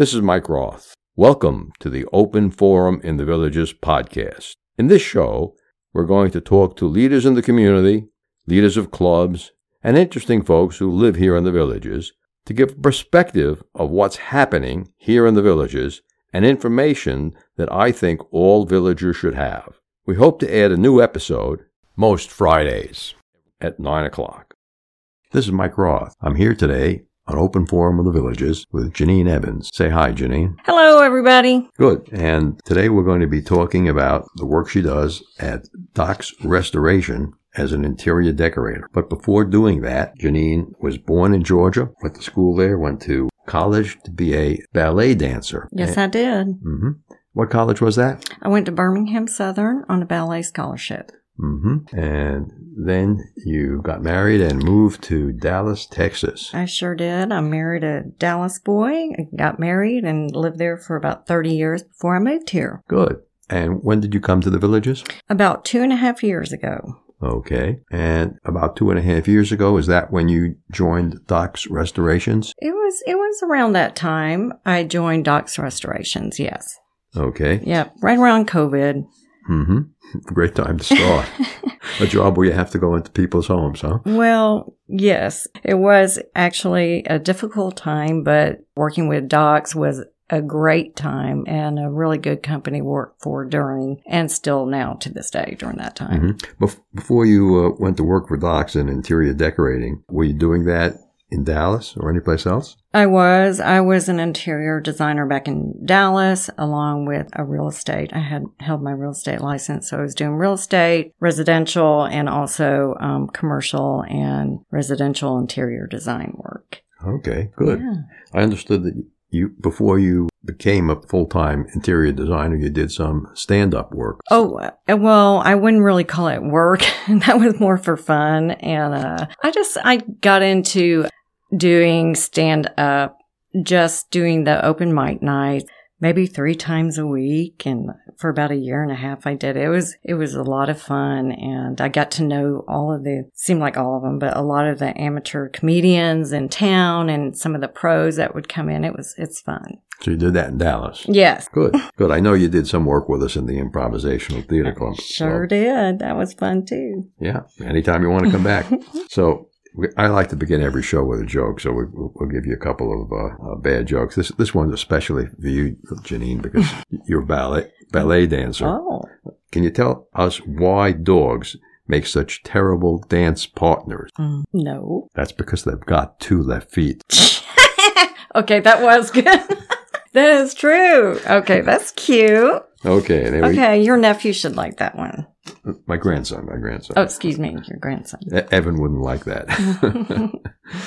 This is Mike Roth. Welcome to the Open Forum in the Villages podcast. In this show, we're going to talk to leaders in the community, leaders of clubs, and interesting folks who live here in the villages to give perspective of what's happening here in the villages and information that I think all villagers should have. We hope to add a new episode most Fridays at 9 o'clock. This is Mike Roth. I'm here today on Open Forum of the Villages with Janine Evans. Say hi, Janine. Hello, everybody. Good. And today we're going to be talking about the work she does at Doc's Restoration as an interior decorator. But before doing that, Janine was born in Georgia, went to school there, went to college to be a ballet dancer. Yes, I did. hmm What college was that? I went to Birmingham Southern on a ballet scholarship. Hmm And then you got married and moved to Dallas, Texas. I sure did. I married a Dallas boy, I got married, and lived there for about 30 years before I moved here. Good. And when did you come to the villages? About two and a half years ago. Okay. And about two and a half years ago, is that when you joined Doc's Restorations? It was it was around that time I joined Doc's Restorations. Yes. Okay. Yep. Right around COVID. Hmm Great time to start. a job where you have to go into people's homes, huh? Well, yes, it was actually a difficult time, but working with Doc's was a great time and a really good company work for during and still now to this day during that time. hmm Bef- before you uh, went to work for Doc's in interior decorating, were you doing that in Dallas or anyplace else? I was I was an interior designer back in Dallas along with a real estate. I had held my real estate license, so I was doing real estate, residential, and also um, commercial and residential interior design work. Okay, good. Yeah. I understood that you before you became a full time interior designer, you did some stand up work. Oh, uh, well, I wouldn't really call it work. that was more for fun. And, uh, I just, I got into doing stand up, just doing the open mic night, maybe three times a week. And for about a year and a half, I did. It was, it was a lot of fun. And I got to know all of the, seemed like all of them, but a lot of the amateur comedians in town and some of the pros that would come in. It was, it's fun. So you did that in Dallas. Yes. Good, good. I know you did some work with us in the improvisational theater club. Sure So, did. That was fun too. yeah, anytime you want to come back. so I like to begin every show with a joke, so we, we'll, we'll give you a couple of uh, uh, bad jokes. This this one's especially for you, Janine, because you're a ballet ballet dancer. Oh. Can you tell us why dogs make such terrible dance partners? Mm, no. That's because they've got two left feet. okay, that was good. that is true. Okay, that's cute. Okay, there Okay, your nephew should like that one. My grandson, my grandson. Oh, excuse me, your grandson. Evan wouldn't like that.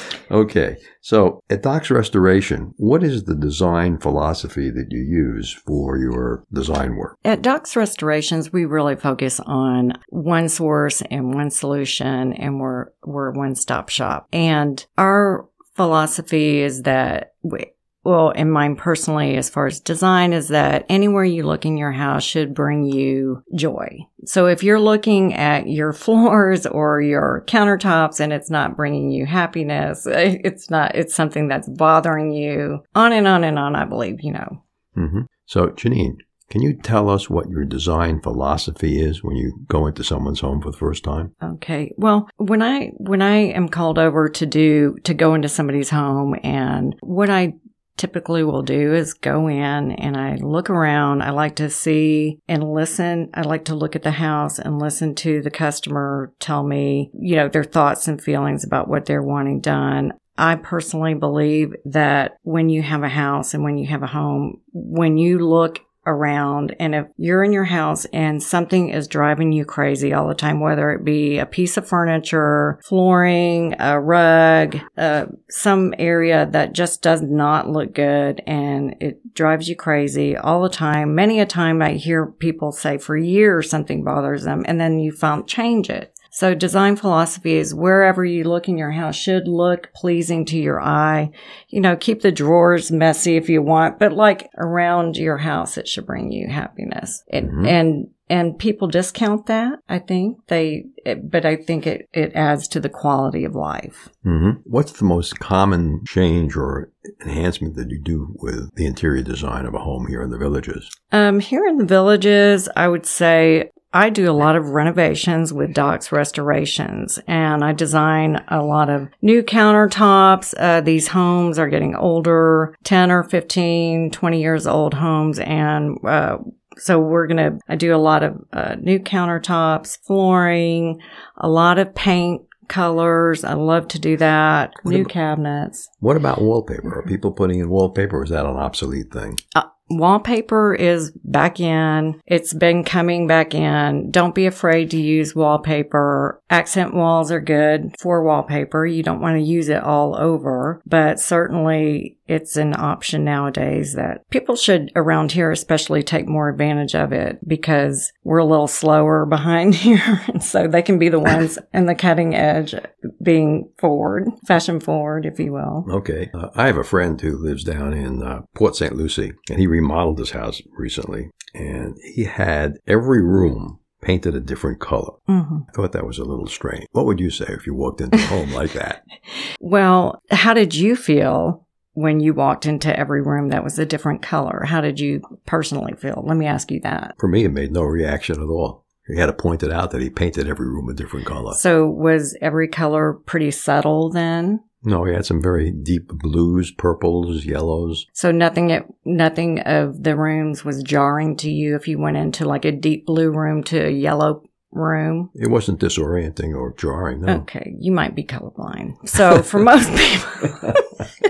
okay, so at Doc's Restoration, what is the design philosophy that you use for your design work? At Doc's Restorations, we really focus on one source and one solution, and we're we're one stop shop. And our philosophy is that we, well, in mine personally, as far as design, is that anywhere you look in your house should bring you joy. So if you're looking at your floors or your countertops and it's not bringing you happiness, it's not, it's something that's bothering you, on and on and on, I believe, you know. hmm So, Janine, can you tell us what your design philosophy is when you go into someone's home for the first time? Okay. Well, when I when I am called over to do to go into somebody's home and what I typically will do is go in and I look around. I like to see and listen. I like to look at the house and listen to the customer tell me, you know, their thoughts and feelings about what they're wanting done. I personally believe that when you have a house and when you have a home, when you look around and if you're in your house and something is driving you crazy all the time whether it be a piece of furniture flooring a rug uh, some area that just does not look good and it drives you crazy all the time many a time i hear people say for years something bothers them and then you found change it so design philosophy is wherever you look in your house should look pleasing to your eye. You know, keep the drawers messy if you want, but like around your house, it should bring you happiness. It, Mhm. And and people discount that. I think they, it, but I think it it adds to the quality of life. Mm-hmm. What's the most common change or enhancement that you do with the interior design of a home here in the villages? Um, here in the villages, I would say I do a lot of renovations with Doc's Restorations and I design a lot of new countertops. Uh, these homes are getting older, 10 or 15, 20 years old homes. And, uh, so we're going to, I do a lot of uh, new countertops, flooring, a lot of paint colors. I love to do that. What new about- cabinets. What about wallpaper? Are people putting in wallpaper or is that an obsolete thing? Uh, wallpaper is back in. It's been coming back in. Don't be afraid to use wallpaper. Accent walls are good for wallpaper. You don't want to use it all over, but certainly it's an option nowadays that people should around here especially take more advantage of it because we're a little slower behind here. And so they can be the ones in the cutting edge being forward, fashion forward, if you will. Okay. Uh, I have a friend who lives down in uh, Port St. Lucie, and he remodeled his house recently, and he had every room painted a different color. hmm I thought that was a little strange. What would you say if you walked into a home like that? Well, how did you feel when you walked into every room that was a different color? How did you personally feel? Let me ask you that. For me, it made no reaction at all. He had to point it out that he painted every room a different color. So was every color pretty subtle then? No, he had some very deep blues, purples, yellows. So nothing nothing of the rooms was jarring to you if you went into like a deep blue room to a yellow room. It wasn't disorienting or jarring, no. Okay, you might be colorblind. So for most people,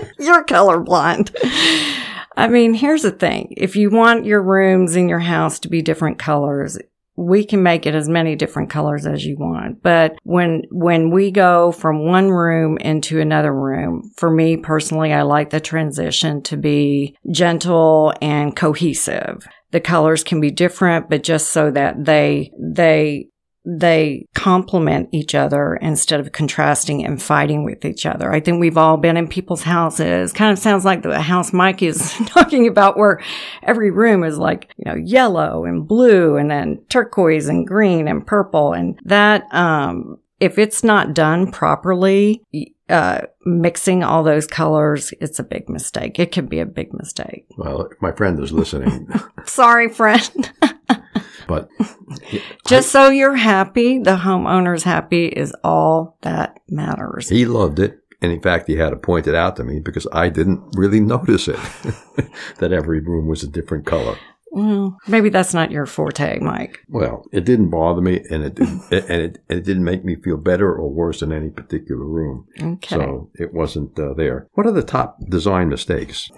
you're colorblind. I mean, here's the thing. If you want your rooms in your house to be different colors, we can make it as many different colors as you want. But when, when we go from one room into another room, for me personally, I like the transition to be gentle and cohesive. The colors can be different, but just so that they, they they complement each other instead of contrasting and fighting with each other. I think we've all been in people's houses. Kind of sounds like the house Mike is talking about where every room is like, you know, yellow and blue and then turquoise and green and purple. And that, um, if it's not done properly, uh, mixing all those colors, it's a big mistake. It can be a big mistake. Well, my friend is listening, Sorry, friend. but Just so you're happy, the homeowner's happy is all that matters. he loved it. And in fact, he had to point it out to me because I didn't really notice it that every room was a different color. Well, maybe that's not your forte, Mike. Well, it didn't bother me, and it didn't, and it, it didn't make me feel better or worse in any particular room. Okay. So it wasn't uh, there. What are the top design mistakes?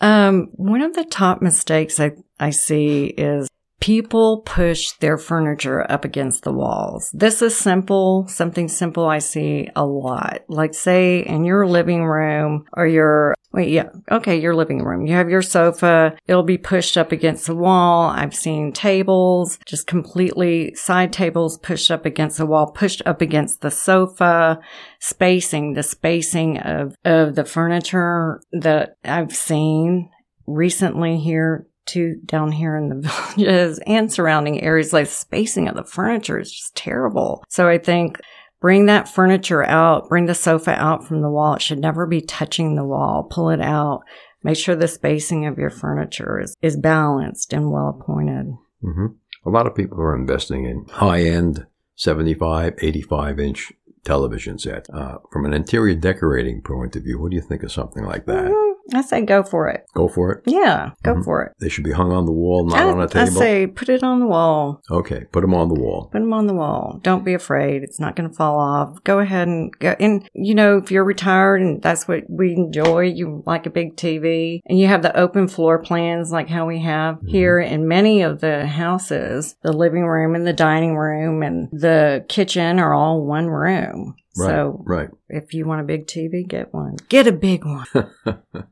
Um, one of the top mistakes I, I see is people push their furniture up against the walls. This is simple, something simple I see a lot. Like say in your living room or your, wait, yeah, okay, your living room. You have your sofa. It'll be pushed up against the wall. I've seen tables, just completely side tables pushed up against the wall, pushed up against the sofa spacing, the spacing of, of the furniture that I've seen recently here too down here in the villages and surrounding areas like spacing of the furniture is just terrible. So I think bring that furniture out, bring the sofa out from the wall. It should never be touching the wall. Pull it out. Make sure the spacing of your furniture is, is balanced and well appointed. hmm A lot of people are investing in high end 75, 85 inch television set. Uh, from an interior decorating point of view, what do you think of something like that? Mm, I say go for it. Go for it. Yeah, go Mhm. for it. They should be hung on the wall, not I, on a table. I say put it on the wall. okay, put them on the wall. Put them on the wall. Don't be afraid. It's not going to fall off. Go ahead and go. And, you know, if you're retired and that's what we enjoy, you like a big TV and you have the open floor plans like how we have Mm-hmm. here in many of the houses, the living room and the dining room and the kitchen are all one room. Right, So right. if you want a big TV, get one. Get a big one.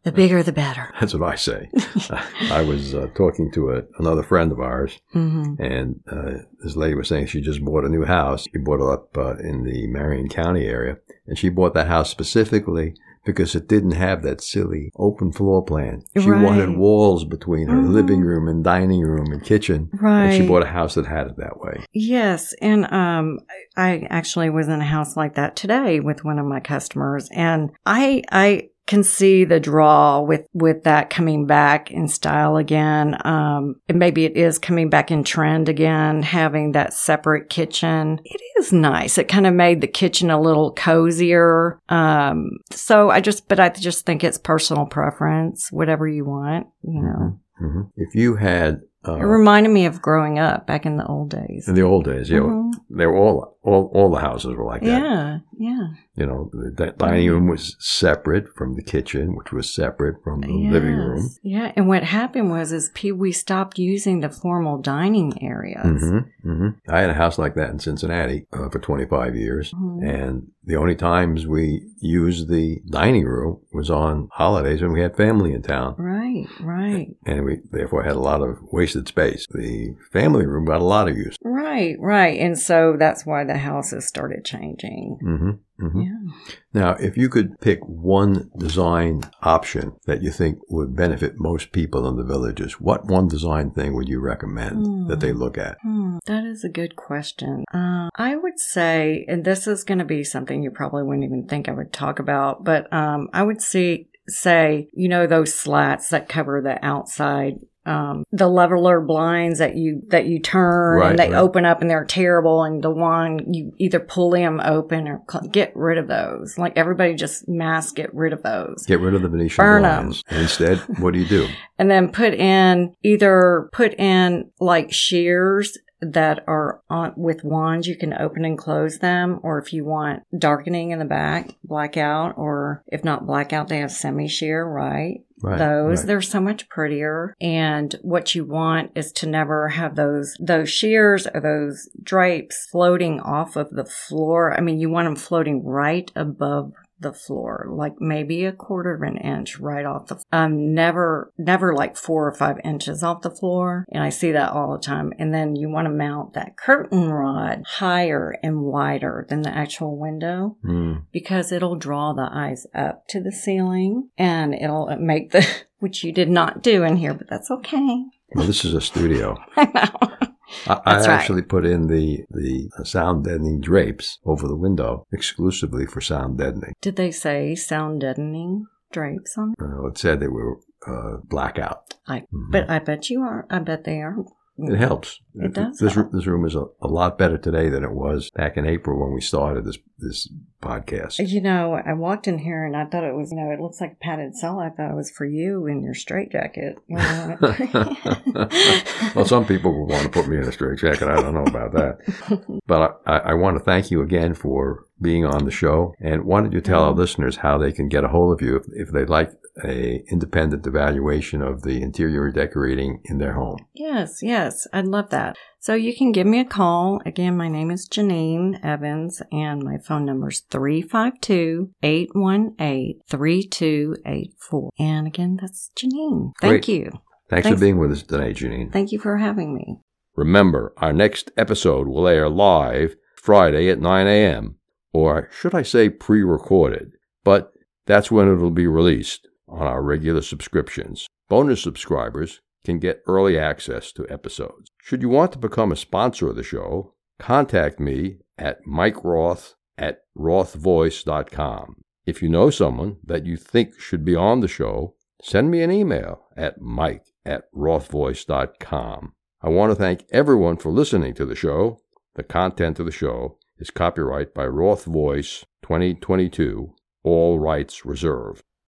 the bigger, the better. That's what I say. I was uh, talking to a, another friend of ours, hmm and uh, this lady was saying she just bought a new house. She bought it up uh, in the Marion County area, and she bought that house specifically because it didn't have that silly open floor plan. She Right. wanted walls between her Mhm. living room and dining room and kitchen. Right. And she bought a house that had it that way. Yes, and um, I actually was in a house like that today with one of my customers, and I I can see the draw with with that coming back in style again. Um, and maybe it is coming back in trend again, having that separate kitchen. It is nice. It kind of made the kitchen a little cozier. Um, so I just, but I just think it's personal preference, whatever you want, you know. hmm If you had, uh, It reminded me of growing up back in the old days. in the old days, yeah. Mhm. they were all, all, all the houses were like that. Yeah, yeah. You know, the dining room was separate from the kitchen, which was separate from the living room. Yeah, and what happened was is we stopped using the formal dining areas. hmm hmm I had a house like that in Cincinnati uh, for 25 years. Mhm. And the only times we used the dining room was on holidays when we had family in town. Right, right, And we therefore had a lot of wasted space. The family room got a lot of use. right, right. And so that's why the houses started changing. Hmm hmm Yeah. Now, if you could pick one design option that you think would benefit most people in the villages, what one design thing would you recommend that they look at? Hmm, that is a good question. Uh, I would say, and this is going to be something you probably wouldn't even think I would talk about, but um, I would see say, you know, those slats that cover the outside. Um, the Levolor blinds that you that you turn Right, and they right. open up and they're terrible and the one you either pull them open or cl- get rid of those like everybody just mass get rid of those Get rid of the Venetian Burn blinds. And instead, what do you do? and then put in either put in like sheers that are on with wands you can open and close them or if you want darkening in the back blackout or if not blackout they have semi sheer right Right. those right. they're so much prettier and what you want is to never have those those sheers or those drapes floating off of the floor i mean you want them floating right above the floor like maybe a quarter of an inch right off the um never never like four or five inches off the floor and i see that all the time and then you want to mount that curtain rod higher and wider than the actual window Mm. because it'll draw the eyes up to the ceiling and it'll make the which you did not do in here, but that's okay. Well, this is a studio. I know. I, I right. actually put in the, the sound deadening drapes over the window exclusively for sound deadening. Did they say sound deadening drapes on? Uh, it said they were uh, blackout. I Mhm. but I bet you are. I bet they are. It helps. It does This, help. this room is a, a lot better today than it was back in April when we started this this podcast. You know, I walked in here and I thought it was, you know, it looks like a padded cell. I thought it was for you in your straitjacket. Well, some people would want to put me in a straitjacket. I don't know about that. But I, I want to thank you again for being on the show. And why don't you tell our mm-hmm. listeners how they can get a hold of you if, if they'd like a independent evaluation of the interior decorating in their home? Yes, yes, I'd love that. So you can give me a call. Again, my name is Janine Evans and my phone number is 352-818-3284. And again, that's Janine. Thank Great. you. Thanks, Thanks. for being with us today, Janine. Thank you for having me. Remember, our next episode will air live Friday at 9 a.m., or should I say pre recorded, but that's when it'll be released on our regular subscriptions. Bonus subscribers can get early access to episodes. Should you want to become a sponsor of the show, contact me at Mike Roth at rothvoice.com. If you know someone that you think should be on the show, send me an email at mike at rothvoice.com. I want to thank everyone for listening to the show. The content of the show is copyright by Roth Voice 2022, all rights reserved.